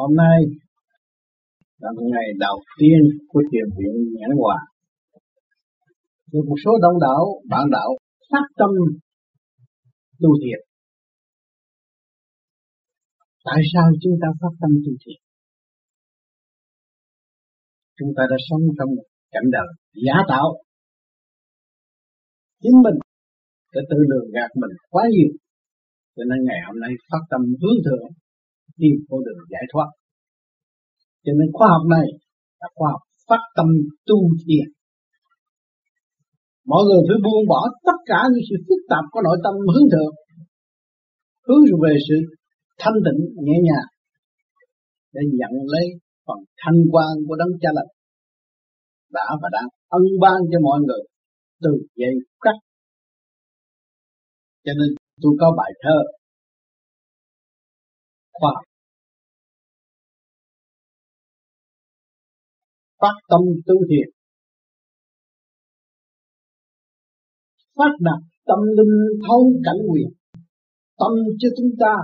Hôm nay là ngày đầu tiên của thiền viện Nhãn Hòa. Được một số đông đạo, bạn đạo phát tâm tu thiền. Tại sao chúng ta phát tâm tu thiền? Chúng ta đã sống trong một cảnh đời giả tạo. Chính mình đã tự lường gạt mình quá nhiều. Cho nên ngày hôm nay phát tâm hướng thượng tìm con đường giải thoát. Cho nên khoa học này là khoa học phát tâm tu thiền. Mọi người phải buông bỏ tất cả những sự phức tạp của nội tâm hướng thượng, hướng về sự thanh tịnh nhẹ nhàng để nhận lấy phần thanh quan của đấng cha lành đã và đang ân ban cho mọi người từ giây cắt cho nên tôi có bài thơ Vâng khoa học phát tâm tu thiền phát đạt tâm linh thấu cảnh quyền tâm cho chúng ta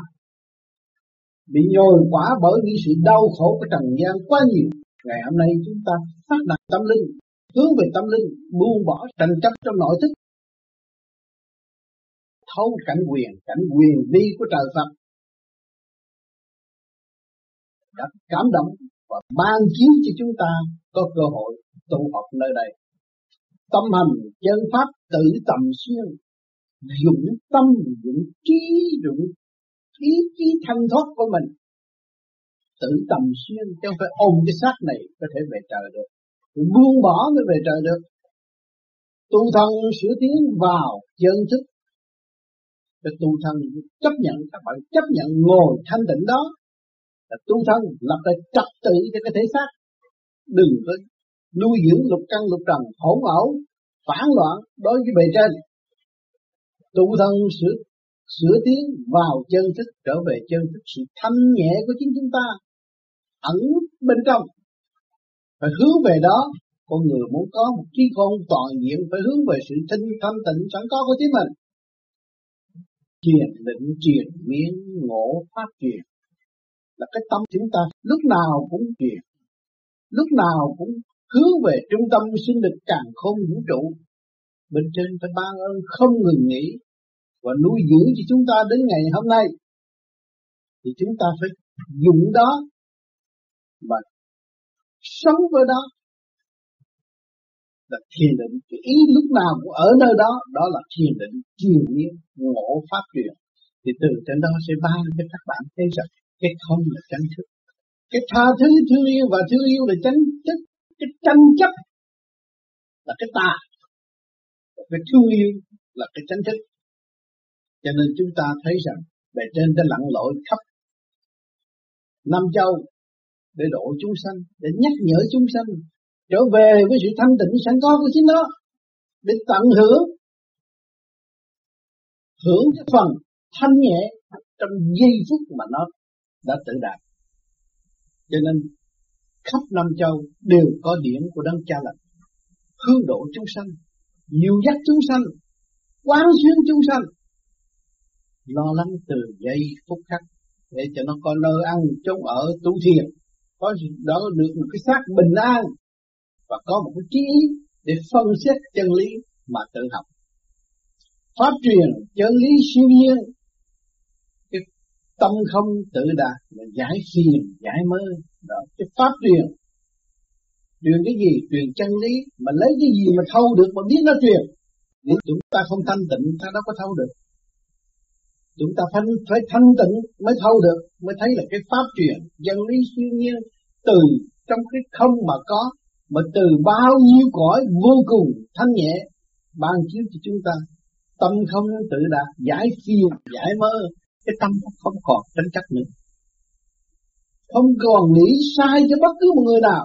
bị nhồi quả bởi những sự đau khổ của trần gian quá nhiều. Ngày hôm nay chúng ta phát đạt tâm linh, hướng về tâm linh, buông bỏ tranh chấp trong nội thức. Thấu cảnh quyền cảnh quyền đi của trời Phật đã cảm động và ban chiếu cho chúng ta có cơ hội tu học nơi đây. Tâm hành chân pháp tự tầm xuyên, dụng tâm, dụng trí, dụng ý chí thanh thoát của mình. Tự tầm xuyên, chứ không phải ôm cái xác này có thể về trời được. Buông bỏ mới về trời được. Tu thân sửa tiến vào chân thức. Để tu thân chấp nhận, các bạn chấp nhận ngồi thanh tịnh đó là tu thân lập lại trật tự cho cái thể xác. Đừng có nuôi dưỡng lục căn, lục trần, hỗn ẩu, phản loạn đối với bề trên. Tu thân sửa sửa tiến vào chân thức, trở về chân thức. Sự thanh nhẹ của chính chúng ta ẩn bên trong. Phải hướng về đó. Con người muốn có một trí khôn toàn diện, phải hướng về sự thanh thanh tịnh, sẵn có của chính mình. Truyền định truyền miên, ngộ, phát triển là cái tâm chúng ta lúc nào cũng truyền lúc nào cũng hướng về trung tâm sinh lực càng không vũ trụ. Bên trên phải ban ơn không ngừng nghỉ và nuôi dưỡng cho chúng ta đến ngày hôm nay. Thì chúng ta phải dùng đó và sống với đó là thiền định. Cái ý lúc nào cũng ở nơi đó đó là thiền định chiều nhiên ngộ pháp truyền thì từ trên đó sẽ ban cho các bạn thấy rằng cái không là chánh thức. Cái tha thứ thương yêu và thương yêu là chánh thức, cái tranh chấp là cái tà. Cái thương yêu là cái chánh thức. Cho nên chúng ta thấy rằng bề trên đã lặn lội khắp năm châu để độ chúng sanh để nhắc nhở chúng sanh trở về với sự thanh tịnh sẵn có của chính nó để tận hưởng hưởng cái phần thanh nhẹ trong giây phút mà nó đã tự đạt. Cho nên, khắp năm châu đều có điển của đấng cha lành. Hướng độ chúng sanh, nhiều dắt chúng sanh, quán xuyên chúng sanh, lo lắng từ giây phút khắc để cho nó có nơi ăn chốn ở, tu thiền, có đó được một cái xác bình an và có một cái trí để phân xét chân lý mà tự học. Pháp truyền chân lý siêu nhiên tâm không tự đạt là giải phiền giải mơ. Đó, cái pháp truyền. Truyền cái gì? Truyền chân lý. Mà lấy cái gì mà thâu được mà biết nó truyền? Nếu chúng ta không thanh tịnh, ta đâu có thâu được. Chúng ta phải phải thanh tịnh mới thâu được, mới thấy là cái pháp truyền. Chân lý siêu nhiên, từ trong cái không mà có, mà từ bao nhiêu cõi vô cùng thanh nhẹ, ban chiếu cho chúng ta. Tâm không tự đạt, giải phiền giải mơ cái tâm không còn tranh chấp nữa. Không còn nghĩ sai cho bất cứ một người nào.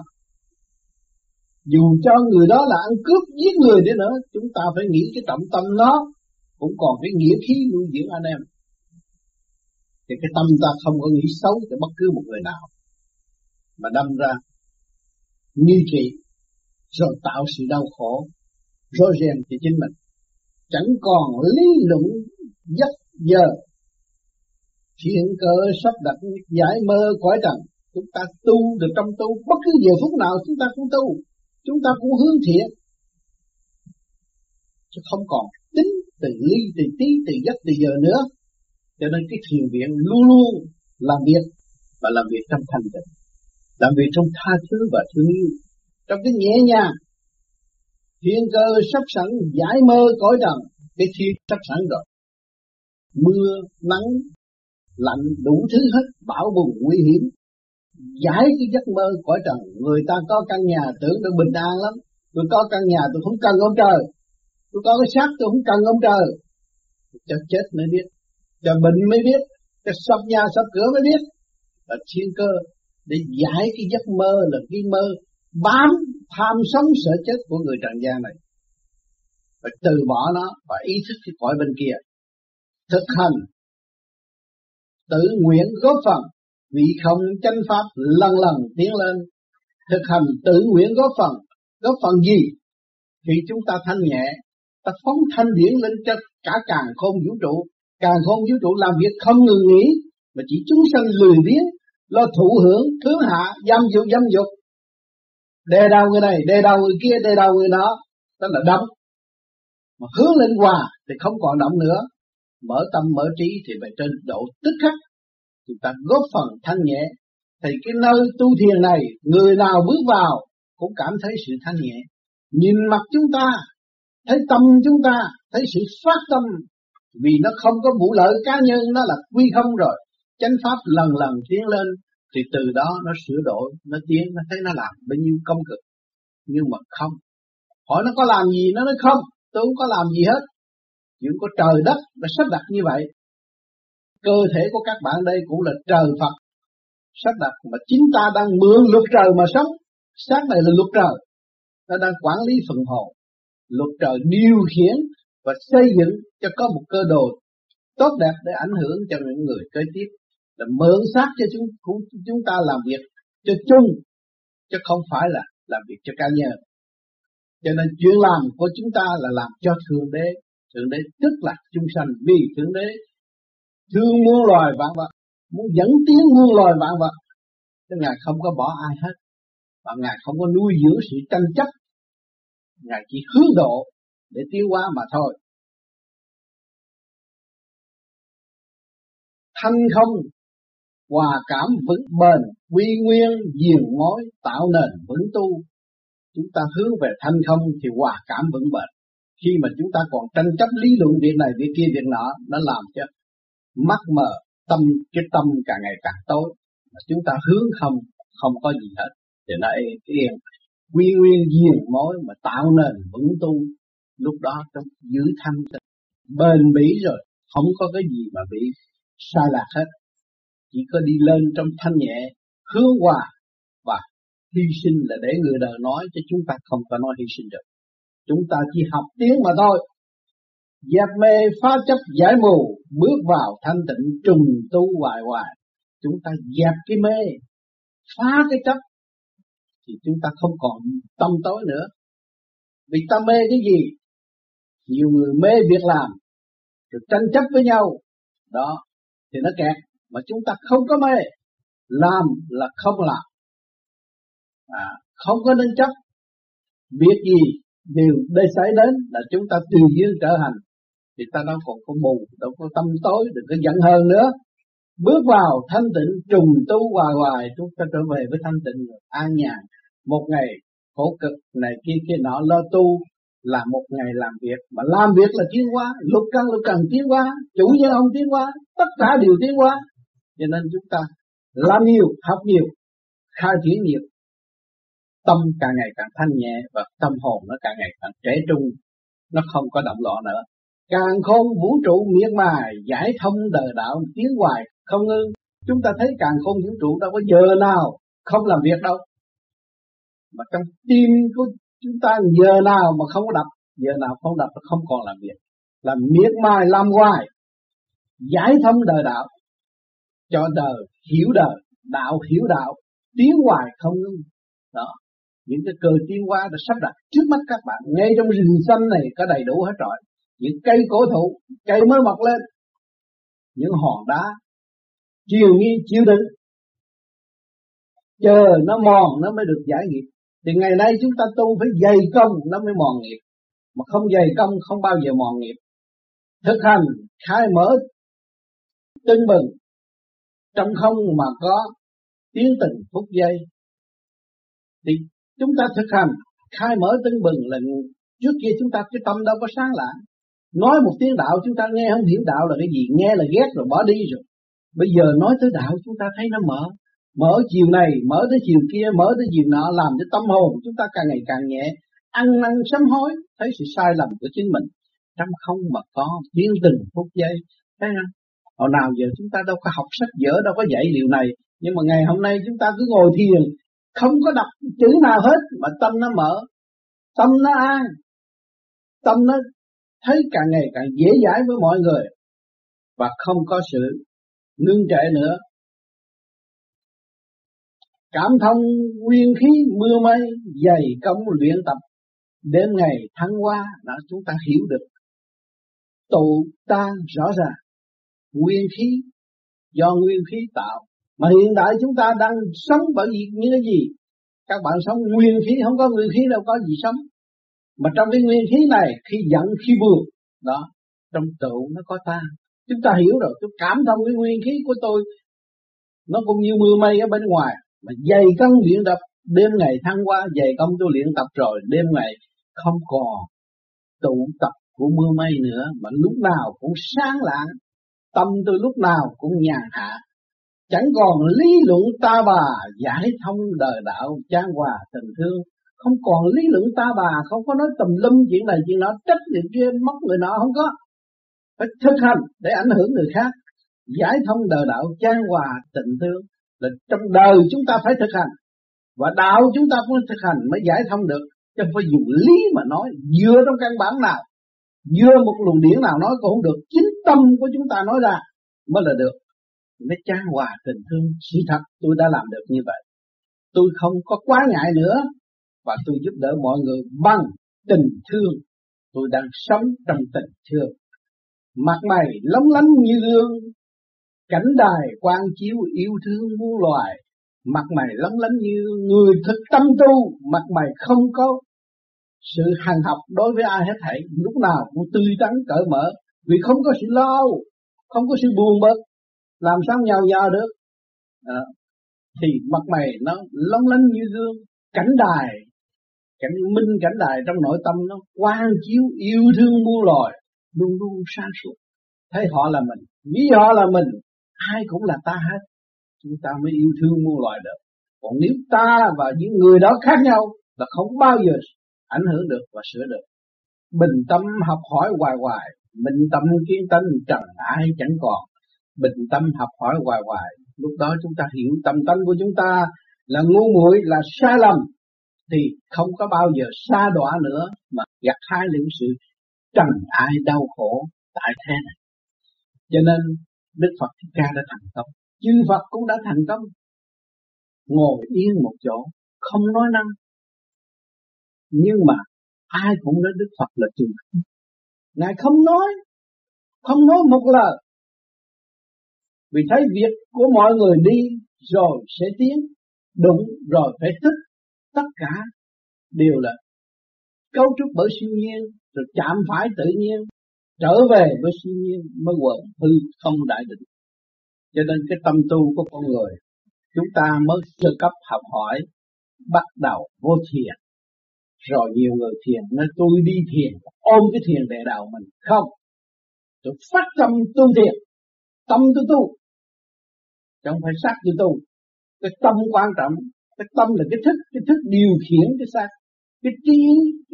Dù cho người đó là ăn cướp giết người đi nữa, chúng ta phải nghĩ cái trọng tâm nó cũng còn cái nghĩa khí nuôi dưỡng anh em. Thì cái tâm ta không có nghĩ xấu cho bất cứ một người nào. Mà đâm ra nghi trị rồi tạo sự đau khổ, rối ren cho chính mình. Chẳng còn lý luận giấc giờ Thiên cơ sắp đặt giải mơ cõi trần. Chúng ta tu được trong tu, bất cứ giờ phút nào chúng ta cũng tu. Chúng ta cũng hướng thiện. Chứ không còn tính từ ly, từ tí, từ giấc, từ giờ nữa. Cho nên cái thiền viện luôn luôn làm việc và làm việc trong thanh tịnh. Làm việc trong tha thứ và thương yêu. Trong cái nhẹ nhàng, thiên cơ sắp sẵn giải mơ cõi trần. Cái thiên sắp sẵn rồi. Mưa, nắng lạnh đủ thứ hết bão bùng nguy hiểm. Giải cái giấc mơ cõi trần, người ta có căn nhà tưởng được bình an lắm. Tôi có căn nhà, tôi không cần ông trời. Tôi có cái xác, tôi không cần ông trời. Cho chết mới biết, cho bệnh mới biết, cho sập nhà sập cửa mới biết. Là thiên cơ để giải cái giấc mơ là cái mơ bám tham sống sợ chết của người trần gian này. Phải từ bỏ nó và ý thức cái cõi bên kia. Thực hành tự nguyện góp phần, vì không tranh pháp lần lần tiến lên. Thực hành tự nguyện góp phần góp phần gì? Thì chúng ta thanh nhẹ, ta phóng thanh điển lên cho cả càng không vũ trụ. Càng không vũ trụ làm việc không ngừng nghỉ, mà chỉ chúng sanh lười biếng, lo thụ hưởng thứ hạ, dâm dục dâm dục. Đề đầu người này, đề đầu người kia, đề đầu người đó đó là động mà hướng lên hòa thì không còn động nữa mở tâm mở trí thì phải trên độ tức khắc. Chúng ta góp phần thanh nhẹ. Thì cái nơi tu thiền này, người nào bước vào cũng cảm thấy sự thanh nhẹ. Nhìn mặt chúng ta, thấy tâm chúng ta, thấy sự phát tâm. Vì nó không có vụ lợi cá nhân, nó là quy không rồi. Chánh pháp lần lần tiến lên, thì từ đó nó sửa đổi, nó tiến, nó thấy nó làm bao nhiêu công cực. Nhưng mà không. Hỏi nó có làm gì, nó nói không. Tôi không có làm gì hết chuyện có trời đất đã sắp đặt như vậy. Cơ thể của các bạn đây cũng là trời Phật. Sắp đặt mà chính ta đang mượn luật trời mà sống. Xác này là luật trời. Nó đang quản lý phần hồn. Luật trời điều khiển và xây dựng cho có một cơ đồ tốt đẹp để ảnh hưởng cho những người kế tiếp. Là mượn xác cho chúng chúng ta làm việc cho chung, chứ không phải là làm việc cho cá nhân. Cho nên chuyện làm của chúng ta là làm cho thượng đế thượng đế tức là chúng sanh vì thượng đế thương muôn loài vạn vật, muốn dẫn tiến muôn loài vạn vật. Chứ ngài không có bỏ ai hết, và ngài không có nuôi dưỡng sự tranh chấp. Ngài chỉ hướng độ để tiến hóa mà thôi. Thanh không, hòa cảm vững bền, quy nguyên diền mối, tạo nền vững tu. Chúng ta hướng về thanh không thì hòa cảm vững bền khi mà chúng ta còn tranh chấp lý luận việc này, việc kia, việc nọ, nó làm cho mắt mờ tâm, cái tâm càng ngày càng tối. Mà chúng ta hướng không không có gì hết. Thì nó yên quy nguyên diền mối mà tạo nền vững tu. Lúc đó trong giữ thanh bền bỉ rồi, không có cái gì mà bị sai lạc hết. Chỉ có đi lên trong thanh nhẹ, hướng hòa và hy sinh là để người đời nói cho chúng ta không có nói hy sinh được chúng ta chỉ học tiếng mà thôi. Dẹp mê phá chấp giải mù bước vào thanh tịnh trùng tu hoài hoài. Chúng ta dẹp cái mê phá cái chấp thì chúng ta không còn tâm tối nữa. Vì ta mê cái gì? Nhiều người mê việc làm rồi tranh chấp với nhau. Đó thì nó kẹt mà chúng ta không có mê. Làm là không làm. À, không có nên chấp. Việc gì điều đây xảy đến là chúng ta tùy duyên trở hành. Thì ta đâu còn có mù, đâu có tâm tối, đừng có giận hơn nữa. Bước vào thanh tịnh, trùng tu hoài hoài, chúng ta trở về với thanh tịnh, an nhàn. Một ngày khổ cực này kia kia nọ, lo tu là một ngày làm việc. Mà làm việc là tiến hóa lục căn lục cần tiến hóa, chủ nhân ông tiến hóa, tất cả đều tiến hóa. Cho nên chúng ta làm nhiều, học nhiều, khai triển nhiều tâm càng ngày càng thanh nhẹ và tâm hồn nó càng ngày càng trẻ trung, nó không có động loạn nữa. Càng không vũ trụ miệt mài, giải thông đời đạo tiến hoài không ngưng chúng ta thấy càng không vũ trụ đâu có giờ nào không làm việc đâu. Mà trong tim của chúng ta giờ nào mà không có đập, giờ nào không đập không còn làm việc. Làm miệt mài làm hoài, giải thông đời đạo cho đời, hiểu đời, đạo hiểu đạo tiến hoài không ngưng đó những cái cơ tiến hóa đã sắp đặt trước mắt các bạn. Ngay trong rừng xanh này có đầy đủ hết rồi. Những cây cổ thụ, cây mới mọc lên. Những hòn đá, chiều nghi, chiều đựng chờ nó mòn, nó mới được giải nghiệp. Thì ngày nay chúng ta tu phải dày công, nó mới mòn nghiệp. Mà không dày công, không bao giờ mòn nghiệp. Thực hành, khai mở, tưng bừng. Trong không mà có tiến tình phút giây. Thì chúng ta thực hành, khai mở tưng bừng là trước kia chúng ta cái tâm đâu có sáng lạ. Nói một tiếng đạo chúng ta nghe không hiểu đạo là cái gì, nghe là ghét rồi bỏ đi rồi. Bây giờ nói tới đạo chúng ta thấy nó mở. Mở chiều này, mở tới chiều kia, mở tới chiều nọ, làm cho tâm hồn chúng ta càng ngày càng nhẹ. Ăn năn sám hối, thấy sự sai lầm của chính mình. Trong không mà có biến từng phút giây. Thấy không? Hồi nào giờ chúng ta đâu có học sách vở đâu có dạy điều này. Nhưng mà ngày hôm nay chúng ta cứ ngồi thiền không có đọc chữ nào hết, mà tâm nó mở. Tâm nó an. Tâm nó thấy càng ngày càng dễ dãi với mọi người. Và không có sự ngưng trệ nữa. Cảm thông nguyên khí, mưa mây, dày công luyện tập. Đến ngày tháng qua đã chúng ta hiểu được. Tụ tan rõ ràng. Nguyên khí do nguyên khí tạo mà hiện tại chúng ta đang sống bởi vì những cái gì? Các bạn sống nguyên khí, không có nguyên khí đâu, có gì sống. Mà trong cái nguyên khí này, khi giận, khi buồn, đó, trong tụ nó có ta. Chúng ta hiểu rồi, tôi cảm thông cái nguyên khí của tôi. Nó cũng như mưa mây ở bên ngoài, mà dày công luyện tập. Đêm ngày thăng qua dày công tôi luyện tập rồi, đêm ngày không còn tụ tập của mưa mây nữa, mà lúc nào cũng sáng lạng, tâm tôi lúc nào cũng nhàn hạ chẳng còn lý luận ta bà giải thông đời đạo trang hòa tình thương. Không còn lý luận ta bà, không có nói tùm lum chuyện này chuyện nọ, trách người kia mất người nọ, không có. Phải thực hành để ảnh hưởng người khác. Giải thông đời đạo trang hòa tình thương là trong đời chúng ta phải thực hành. Và đạo chúng ta cũng thực hành mới giải thông được. Chứ không phải dùng lý mà nói vừa trong căn bản nào. Vừa một luồng điển nào nói cũng không được. Chính tâm của chúng ta nói ra mới là được mới trang hòa tình thương, sự thật tôi đã làm được như vậy. Tôi không có quá ngại nữa, và tôi giúp đỡ mọi người bằng tình thương. Tôi đang sống trong tình thương. Mặt mày lóng lánh như gương, cảnh đài quan chiếu yêu thương muôn loài. Mặt mày lóng lánh như người thực tâm tu, mặt mày không có sự hằng học đối với ai hết thảy. Lúc nào cũng tươi tắn cởi mở, vì không có sự lo không có sự buồn bực làm sao nhau nhào được? À, thì mặt mày nó lóng lánh như gương cảnh đài cảnh minh cảnh đài trong nội tâm nó quang chiếu yêu thương muôn loài luôn luôn sáng suốt. Thấy họ là mình vì họ là mình ai cũng là ta hết. Chúng ta mới yêu thương muôn loài được. Còn nếu ta và những người đó khác nhau là không bao giờ ảnh hưởng được và sửa được. Bình tâm học hỏi hoài hoài bình tâm kiến tánh trần ai chẳng còn bình tâm học hỏi hoài hoài. Lúc đó chúng ta hiểu tâm tánh của chúng ta là ngu muội, là sai lầm, thì không có bao giờ xa đọa nữa mà gặt hai những sự trần ai đau khổ tại thế này. Cho nên Đức Phật Thích Ca đã thành công. Chư Phật cũng đã thành công. Ngồi yên một chỗ, không nói năng. Nhưng mà ai cũng nói Đức Phật là trường Ngài không nói không nói một lời vì thấy việc của mọi người đi rồi sẽ tiến đúng rồi phải thích tất cả đều là cấu trúc bởi siêu nhiên, rồi chạm phải tự nhiên, trở về với siêu nhiên mới quần hư không đại định. Cho nên cái tâm tu của con người, chúng ta mới sơ cấp học hỏi, bắt đầu vô thiền. Rồi nhiều người thiền, nói tôi đi thiền, ôm cái thiền để đầu mình. Không. Tôi phát tâm tu thiền, tâm tôi tu chẳng phải xác tôi. Tu cái tâm quan trọng cái tâm là cái thức cái thức điều khiển cái xác. Cái trí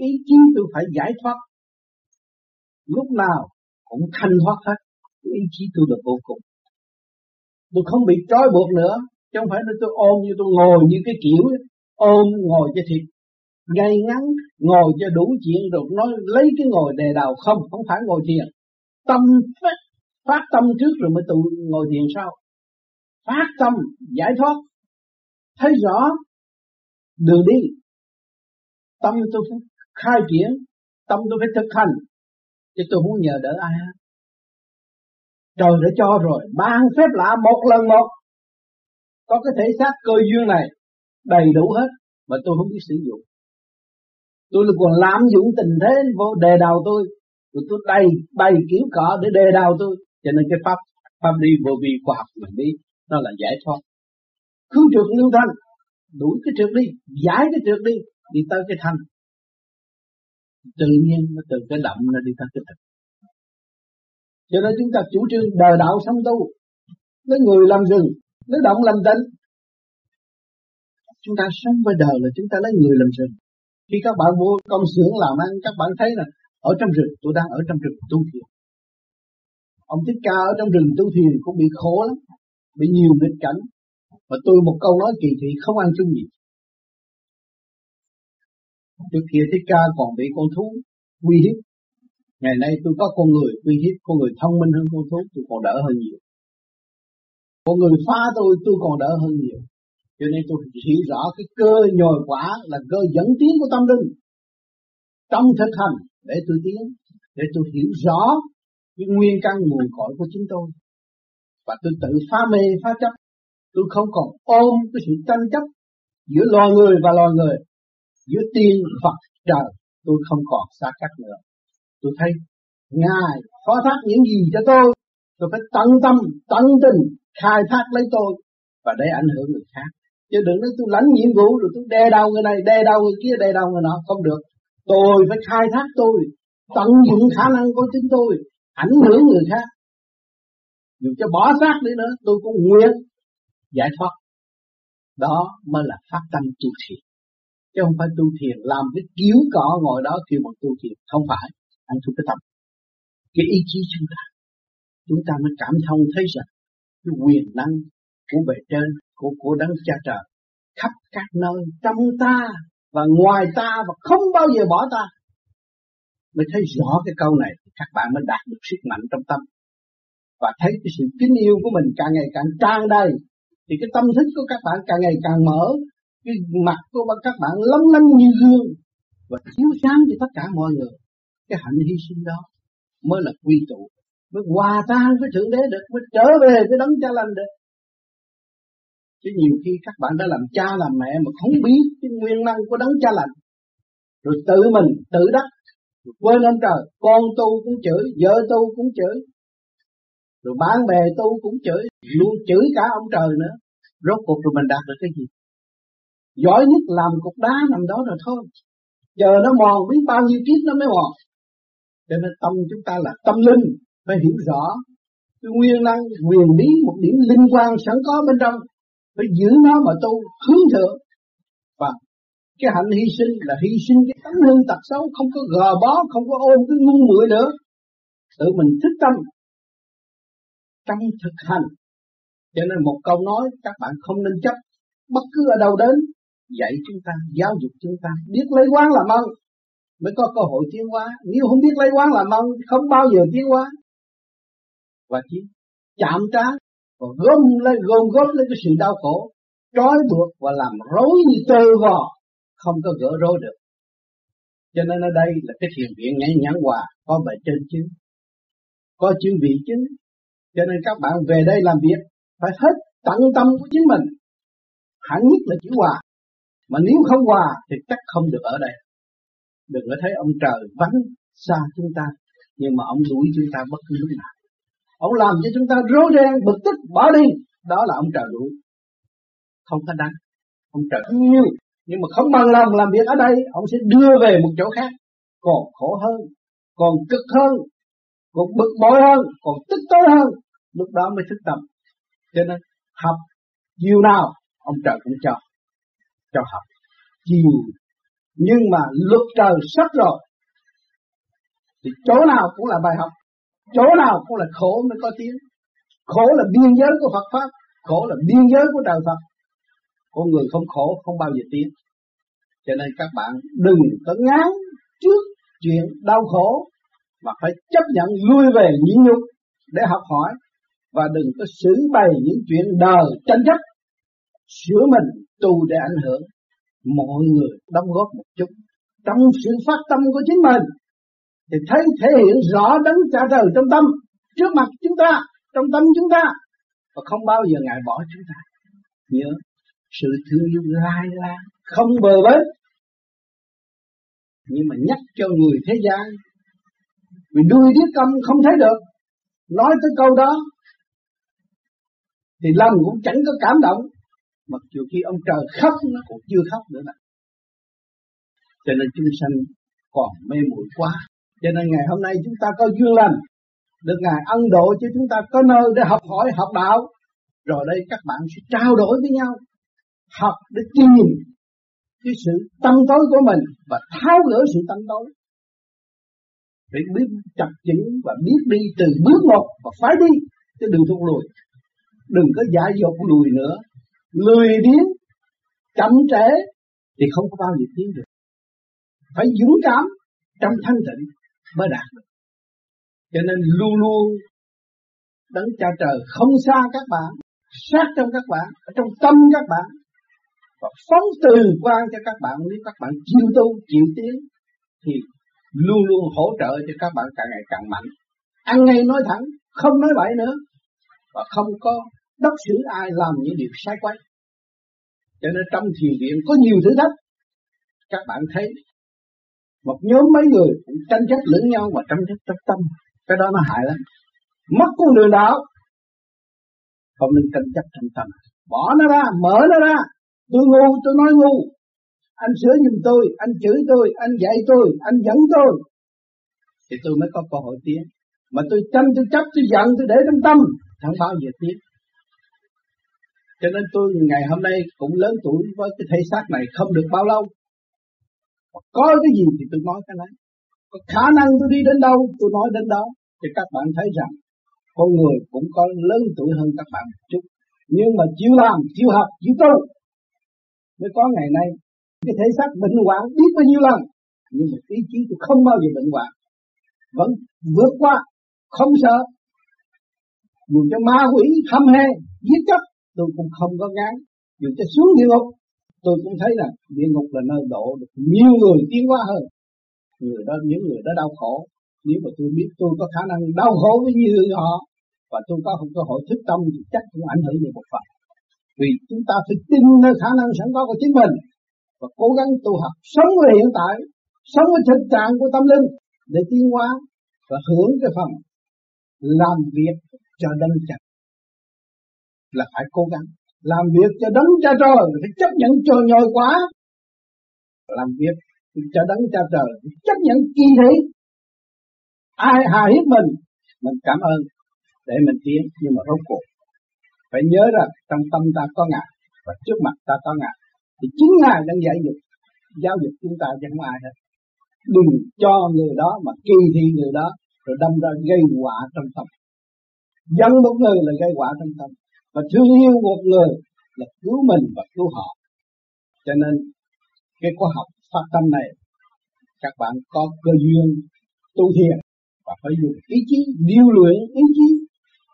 ý chí tôi phải giải thoát. Lúc nào cũng thanh thoát hết. Cái ý chí tôi là vô cùng. Tôi không bị trói buộc nữa. Chứ không phải là tôi ôm như tôi ngồi như cái kiểu ôm ngồi cho thiệt. Ngay ngắn ngồi cho đủ chuyện rồi nói lấy cái ngồi đề đầu không không phải ngồi thiền. Tâm phát, phát tâm trước rồi mới tự ngồi thiền sau phát tâm giải thoát. Thấy rõ, đường đi. Tâm tôi phải khai triển, tâm tôi phải thực hành, chứ tôi muốn nhờ đỡ ai hết. Trời đã cho rồi, ban phép lạ một lần một. Có cái thể xác cơ duyên này đầy đủ hết, mà tôi không biết sử dụng. Tôi là còn lạm dụng tình thế, vô đề đào tôi. Rồi tôi đầy, bày kiểu cọ để đề đào tôi. Cho nên cái pháp pháp đi vô vi khoa học mình đi nó là giải thoát. Cứu trượt lưu thanh, đuổi cái trượt đi, giải cái trượt đi đi tới cái thanh. Tự nhiên nó từ cái động nó đi tới cái thực. Cho nên chúng ta chủ trương đời đạo sống tu, lấy người làm rừng, lấy động làm tịnh chúng ta sống với đời là chúng ta lấy người làm rừng. Khi các bạn vô công xưởng làm ăn, các bạn thấy là ở trong rừng, tôi đang ở trong rừng tu thiền. Ông thích ca ở trong rừng tu thiền cũng bị khổ lắm bị nhiều nghịch cảnh. Và tôi một câu nói kỳ thị, không ăn chung gì. Trước kia thích ca còn bị con thú uy hiếp. Ngày nay tôi có con người uy hiếp, con người thông minh hơn con thú, tôi còn đỡ hơn nhiều. Con người phá tôi tôi còn đỡ hơn nhiều. Cho nên tôi hiểu rõ cái cơ nhồi quả là cơ dẫn tiến của tâm linh. Trong thực hành, để tôi tiến, để tôi hiểu rõ cái nguyên căn nguồn cội của chính tôi và tôi tự phá mê, phá chấp. Tôi không còn ôm cái sự tranh chấp giữa loài người và loài người, giữa tiên Phật trời. Tôi không còn xa cách nữa. Tôi thấy ngài phó thác những gì cho tôi. Tôi phải tận tâm, tận tình khai thác lấy tôi và để ảnh hưởng người khác. Chứ đừng nói tôi lãnh nhiệm vụ rồi tôi đe đầu người này đe đầu người kia đe đầu người nọ. Không được. Tôi phải khai thác tôi, tận dụng khả năng của chính tôi, ảnh hưởng người khác dù cho bỏ xác đi nữa, tôi cũng nguyện giải thoát. Đó mới là phát tâm tu thiền. Chứ không phải tu thiền làm cái cứu cỏ ngồi đó kêu bằng tu thiền. Không phải. Anh thu cái tâm. Cái ý chí chúng ta. Chúng ta mới cảm thông thấy rằng cái quyền năng của bề trên, của của đấng cha trời khắp các nơi, trong ta và ngoài ta và không bao giờ bỏ ta. Mới thấy rõ cái câu này các bạn mới đạt được sức mạnh trong tâm và thấy cái sự kính yêu của mình càng ngày càng trang đầy, thì cái tâm thức của các bạn càng ngày càng mở, cái mặt của các bạn lóng lánh như gương, và chiếu sáng cho tất cả mọi người. Cái hạnh hy sinh đó mới là quy tụ, mới hòa tan với thượng đế được, mới trở về với đấng cha lành được. Chứ nhiều khi các bạn đã làm cha làm mẹ mà không biết cái nguyên năng của đấng cha lành. Rồi tự mình tự đắc, rồi quên ông trời, con tu cũng chửi, vợ tu cũng chửi rồi bạn bè tu cũng chửi, luôn chửi cả ông trời nữa. Rốt cuộc rồi mình đạt được cái gì? Giỏi nhất làm cục đá nằm đó rồi thôi. Chờ nó mòn biết bao nhiêu kiếp nó mới mòn. Cho nên tâm chúng ta là tâm linh, phải hiểu rõ. Cái nguyên năng, quyền bí, một điểm linh quan sẵn có bên trong, phải giữ nó mà tu, hướng thượng. Và cái hạnh hy sinh là hy sinh cái tánh hư tật xấu, không có gò bó, không có ôm cái ngu muội nữa. Tự mình thích tâm trong thực hành. Cho nên một câu nói các bạn không nên chấp. Bất cứ ở đâu đến, dạy chúng ta, giáo dục chúng ta, biết lấy quán làm ơn mới có cơ hội tiến hóa. Nếu không biết lấy quán làm ơn không bao giờ tiến hóa. Và chỉ chạm trá và gom lấy, gom góp lấy cái sự đau khổ, trói buộc và làm rối như tơ vò, không có gỡ rối được. Cho nên ở đây là cái thiền viện nhãn nhãn hòa, có bề trên chứ, có chư vị chứ cho nên các bạn về đây làm việc phải hết tận tâm của chính mình. Hẳn nhất là chữ hòa. Mà nếu không hòa thì chắc không được ở đây. Đừng có thấy ông trời vắng xa chúng ta, nhưng mà ông đuổi chúng ta bất cứ lúc nào. Ông làm cho chúng ta rối ren, bực tức, bỏ đi. Đó là ông trời đuổi không có đáng. Ông trời yêu. Nhưng mà không bằng lòng làm việc ở đây, ông sẽ đưa về một chỗ khác. Còn khổ hơn, còn cực hơn, còn bực bội hơn, còn tức tối hơn lúc đó mới thức tâm. Cho nên học chiều nào, ông trời cũng cho cho học chiều nhưng mà luật trời sắp rồi, thì chỗ nào cũng là bài học, chỗ nào cũng là khổ mới có tiếng. Khổ là biên giới của Phật pháp, khổ là biên giới của trời Phật. Con người không khổ, không bao giờ tiến. Cho nên các bạn đừng có ngán trước chuyện đau khổ, mà phải chấp nhận lui về nhịn nhục để học hỏi và đừng có xử bày những chuyện đời tranh chấp. Sửa mình tu để ảnh hưởng. Mọi người đóng góp một chút. Trong sự phát tâm của chính mình, thì thấy thể hiện rõ đấng cha trời trong tâm, trước mặt chúng ta, trong tâm chúng ta. Và không bao giờ ngại bỏ chúng ta. Nhớ, sự thương yêu lai la không bờ bến. Nhưng mà nhắc cho người thế gian, vì đuôi đứa tâm không thấy được, nói tới câu đó thì lòng cũng chẳng có cảm động. Mặc dù khi ông trời khóc, nó cũng chưa khóc nữa nè cho nên chúng sanh còn mê muội quá. Cho nên ngày hôm nay chúng ta có duyên lành. Được ngài ân độ cho chúng ta có nơi để học hỏi, học đạo. Rồi đây các bạn sẽ trao đổi với nhau. Học để tìm cái sự tâm tối của mình và tháo gỡ sự tâm tối. Để biết chặt chẽ và biết đi từ bước một và phải đi chứ đừng thụt lùi đừng có giả dột lùi nữa. Lười biếng, chậm trễ thì không có bao giờ tiến được. Phải dũng cảm trong thanh tịnh mới đạt được. Cho nên luôn luôn đấng cha trời không xa các bạn, sát trong các bạn, ở trong tâm các bạn, và phóng từ quan cho các bạn. Nếu các bạn chịu tu, chịu tiến, thì luôn luôn hỗ trợ cho các bạn càng ngày càng mạnh. Ăn ngay nói thẳng, không nói bậy nữa, và không có đắc xử ai làm những điều sai quay, cho nên trong thiền viện có nhiều thử thách các bạn thấy một nhóm mấy người cũng tranh chấp lẫn nhau và tranh chấp trong tâm. Cái đó nó hại lắm. Mất con đường đạo. Không nên tranh chấp trong tâm. Bỏ nó ra mở nó ra. Tôi ngu tôi nói ngu. Anh sửa giùm tôi anh chửi tôi anh dạy tôi anh dẫn tôi. Thì tôi mới có cơ hội tiến. Mà tôi tranh tôi chấp tôi giận tôi để trong tâm. Không bao giờ tiến cho nên tôi ngày hôm nay cũng lớn tuổi với cái thể xác này không được bao lâu. Có cái gì thì tôi nói cái này. Có khả năng tôi đi đến đâu, tôi nói đến đó. Thì các bạn thấy rằng, con người cũng có lớn tuổi hơn các bạn một chút. Nhưng mà chịu làm, chịu học, chịu tu, mới có ngày nay. Cái thể xác bệnh hoạn biết bao nhiêu lần, nhưng mà ý chí tôi không bao giờ bệnh hoạn. Vẫn vượt qua, không sợ. Dù cho ma quỷ, hâm he giết chóc tôi cũng không có ngán. Dù cho xuống địa ngục, tôi cũng thấy là địa ngục là nơi độ được nhiều người tiến hóa hơn. Người đó, những người đó đau khổ. Nếu mà tôi biết tôi có khả năng đau khổ với như họ, và tôi có không cơ hội thức tâm thì chắc cũng ảnh hưởng được một phần. Vì chúng ta phải tin nơi khả năng sẵn có của chính mình và cố gắng tu học sống với hiện tại, sống với thực trạng của tâm linh để tiến hóa và hưởng cái phần làm việc cho đấng chặt là phải cố gắng làm việc cho đấng cha trời phải chấp nhận trời nhồi quá. Làm việc cho đấng cha trời chấp nhận kỳ thị. Ai hà hiếp mình mình cảm ơn để mình tiến, nhưng mà rốt cuộc phải nhớ rằng trong tâm ta có ngài và trước mặt ta có ngài, thì chính ngài đang dạy dục, giáo dục chúng ta chẳng ai hết. Đừng cho người đó mà kỳ thị người đó, rồi đâm ra gây họa trong tâm. Dân một người là gây họa trong tâm và thương yêu một người là cứu mình và cứu họ. Cho nên, cái khóa học phát tâm này, các bạn có cơ duyên tu thiền và phải dùng ý chí điêu luyện ý chí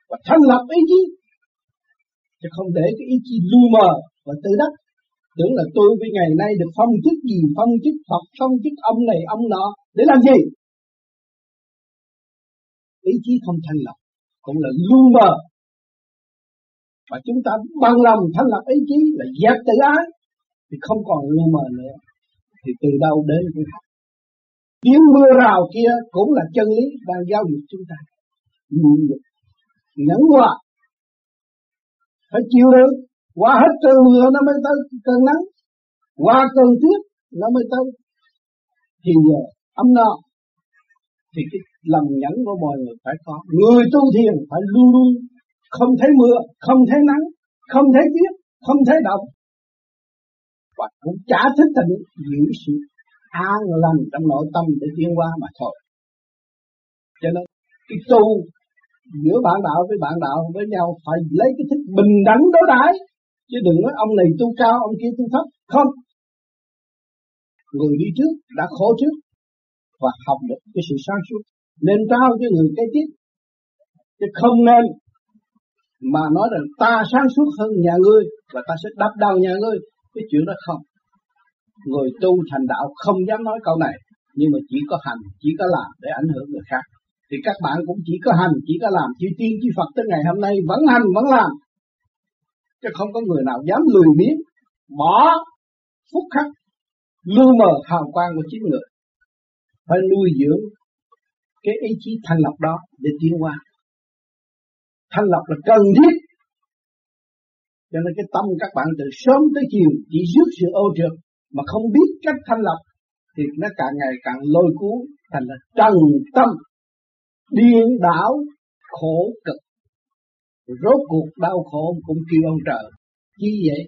và thành lập ý chí. Chứ không để cái ý chí lu mờ và tự đắc. Tưởng là tôi với ngày nay được phong chức gì, phong chức Phật, phong chức ông này, ông nọ, để làm gì? Ý chí không thành lập, cũng là lu mờ và chúng ta bằng lòng thành lập ý chí là dẹp tự ái, thì không còn lu mờ nữa. Thì từ đâu đến cái khác. Tiếng mưa rào kia cũng là chân lý đang giáo dục chúng ta. Nhịn nhục nhẫn hòa phải chịu đựng. Qua hết cơn mưa nó mới tới cơn nắng. Qua cơn tuyết nó mới tới thì giờ ấm no. Thì cái lòng nhẫn của mọi người phải có. Người tu thiền phải luôn luôn không thấy mưa, không thấy nắng, không thấy tuyết không thấy động. Và cũng chả thích tình giữ sự an lành trong nội tâm để tiến qua mà thôi. Cho nên, cái tu giữa bạn đạo với bạn đạo với nhau phải lấy cái thức bình đẳng đối đãi. Chứ đừng nói ông này tu cao, ông kia tu thấp. Không. Người đi trước đã khổ trước và học được cái sự sáng suốt. Nên trao cho người kế tiếp chứ không nên mà nói rằng ta sáng suốt hơn nhà ngươi và ta sẽ đắp đầu nhà ngươi. Cái chuyện đó không. Người tu thành đạo không dám nói câu này, nhưng mà chỉ có hành, chỉ có làm để ảnh hưởng người khác. Thì các bạn cũng chỉ có hành, chỉ có làm. Chư tiên chư Phật tới ngày hôm nay vẫn hành, vẫn làm. Chứ không có người nào dám lười biếng, bỏ phúc khắc lưu mờ hào quang của chính người. Phải nuôi dưỡng cái ý chí thanh lọc đó để tiến qua thanh lọc là cần thiết. Cho nên cái tâm các bạn từ sớm tới chiều chỉ rước sự ô trượt mà không biết cách thanh lọc thì nó càng ngày càng lôi cuốn thành là trần tâm, điên đảo, khổ cực. Rốt cuộc đau khổ cũng kêu ông trời. Chi vậy?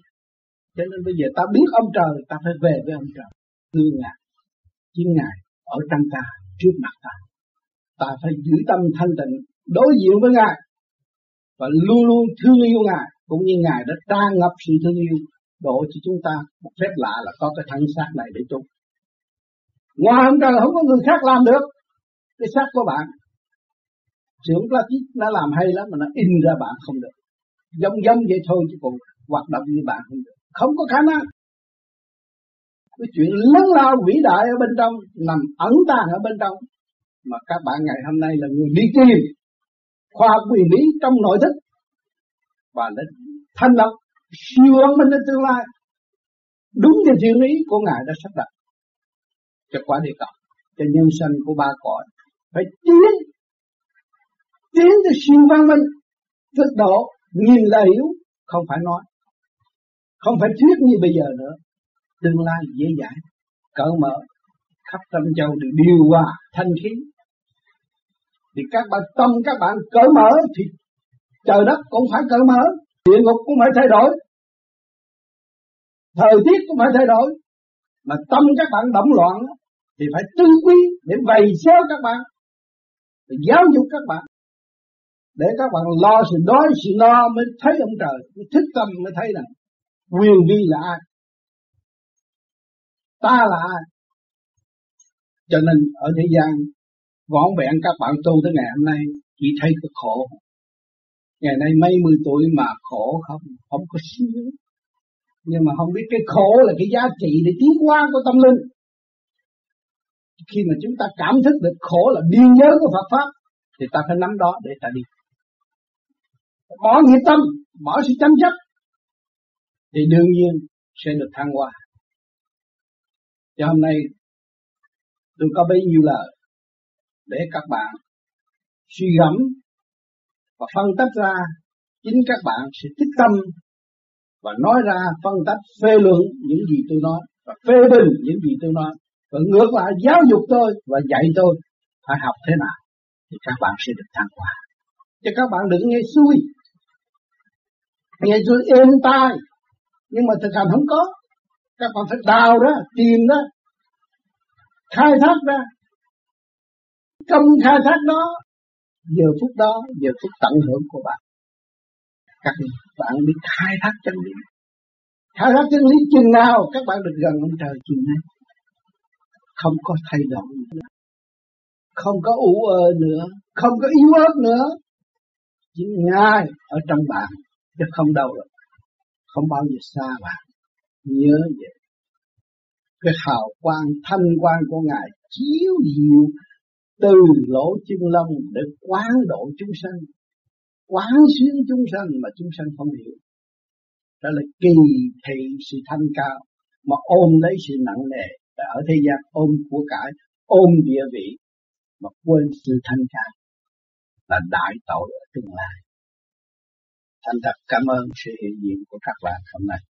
Cho nên bây giờ ta biết ông trời, ta phải về với ông trời. Thương ngài chính ngài ở trong ta, trước mặt ta. Ta phải giữ tâm thanh tịnh, đối diện với ngài và luôn luôn thương yêu ngài, cũng như ngài đã tràn ngập sự thương yêu độ cho chúng ta một phép lạ là có cái thân xác này để tu ngoài ông trời không có người khác làm được cái xác của bạn Trưởng plastic nó làm hay lắm mà nó in ra bạn không được. Giống giống vậy thôi chứ còn hoạt động như bạn không được. Không có khả năng. Cái chuyện lớn lao vĩ đại ở bên trong, nằm ẩn tàng ở bên trong, mà các bạn ngày hôm nay là người đi tìm khoa học quyền lý trong nội thức. Và để thanh lập siêu văn minh đến tương lai. Đúng theo thiên lý của ngài đã sắp đặt cho quả địa cầu, cho nhân sinh của ba cõi. Phải tiến tiến tới siêu văn minh thức độ, nhìn là hiểu, không phải nói. Không phải thuyết như bây giờ nữa. Tương lai dễ dàng cởi mở, khắp tâm châu được điều hòa thanh khí thì các bạn tâm các bạn cởi mở thì trời đất cũng phải cởi mở. Địa ngục cũng phải thay đổi. Thời tiết cũng phải thay đổi. Mà tâm các bạn động loạn thì phải tư quý để vầy xéo các bạn, để giáo dục các bạn. Để các bạn lo sự đói, sự no mới thấy ông trời, mới thích tâm, mới thấy rằng quyền vi là ai, ta là ai. Cho nên ở thế gian Võn vẹn các bạn tu tới ngày hôm nay, chỉ thấy cái khổ. Ngày nay mấy mươi tuổi mà khổ không? Không có xíu. Nhưng mà không biết cái khổ là cái giá trị để tiến hóa của tâm linh. Khi mà chúng ta cảm thức được khổ là biên giới của Phật pháp, thì ta phải nắm đó để ta đi. Bỏ nghiệp tâm, bỏ sự chấm chấp, thì đương nhiên sẽ được thăng hoa. Cho hôm nay tôi có bấy nhiêu lời để các bạn suy gẫm và phân tách ra, chính các bạn sẽ tích tâm và nói ra, phân tách, phê luận những gì tôi nói và phê bình những gì tôi nói. Và ngược lại, giáo dục tôi và dạy tôi phải học thế nào thì các bạn sẽ được thăng hoa. Chứ các bạn đừng nghe xui. Nghe xui êm tai. Nhưng mà thực hành không có. Các bạn phải đào ra, tìm ra, khai thác ra công khai thác đó, giờ phút đó, giờ phút tận hưởng của bạn. Các bạn biết khai thác chân lý. Khai thác chân lý chừng nào, các bạn được gần ông trời chừng này không có thay đổi nữa. Không có ủ ơ nữa. Không có yếu ớt nữa. Chỉ ngài ở trong bạn, chứ không đâu rồi. Không bao giờ xa bạn. Nhớ vậy. Cái hào quang, thanh quang của ngài chiếu diệu từ lỗ chân lông để quán độ chúng sanh, quán xuyến chúng sanh mà chúng sanh không hiểu đó là kỳ thị sự thanh cao, mà ôm lấy sự nặng nề ở thế gian ôm của cải, ôm địa vị mà quên sự thanh cao là đại tội ở tương lai Thành thật cảm ơn sự hiện diện của các bạn hôm nay.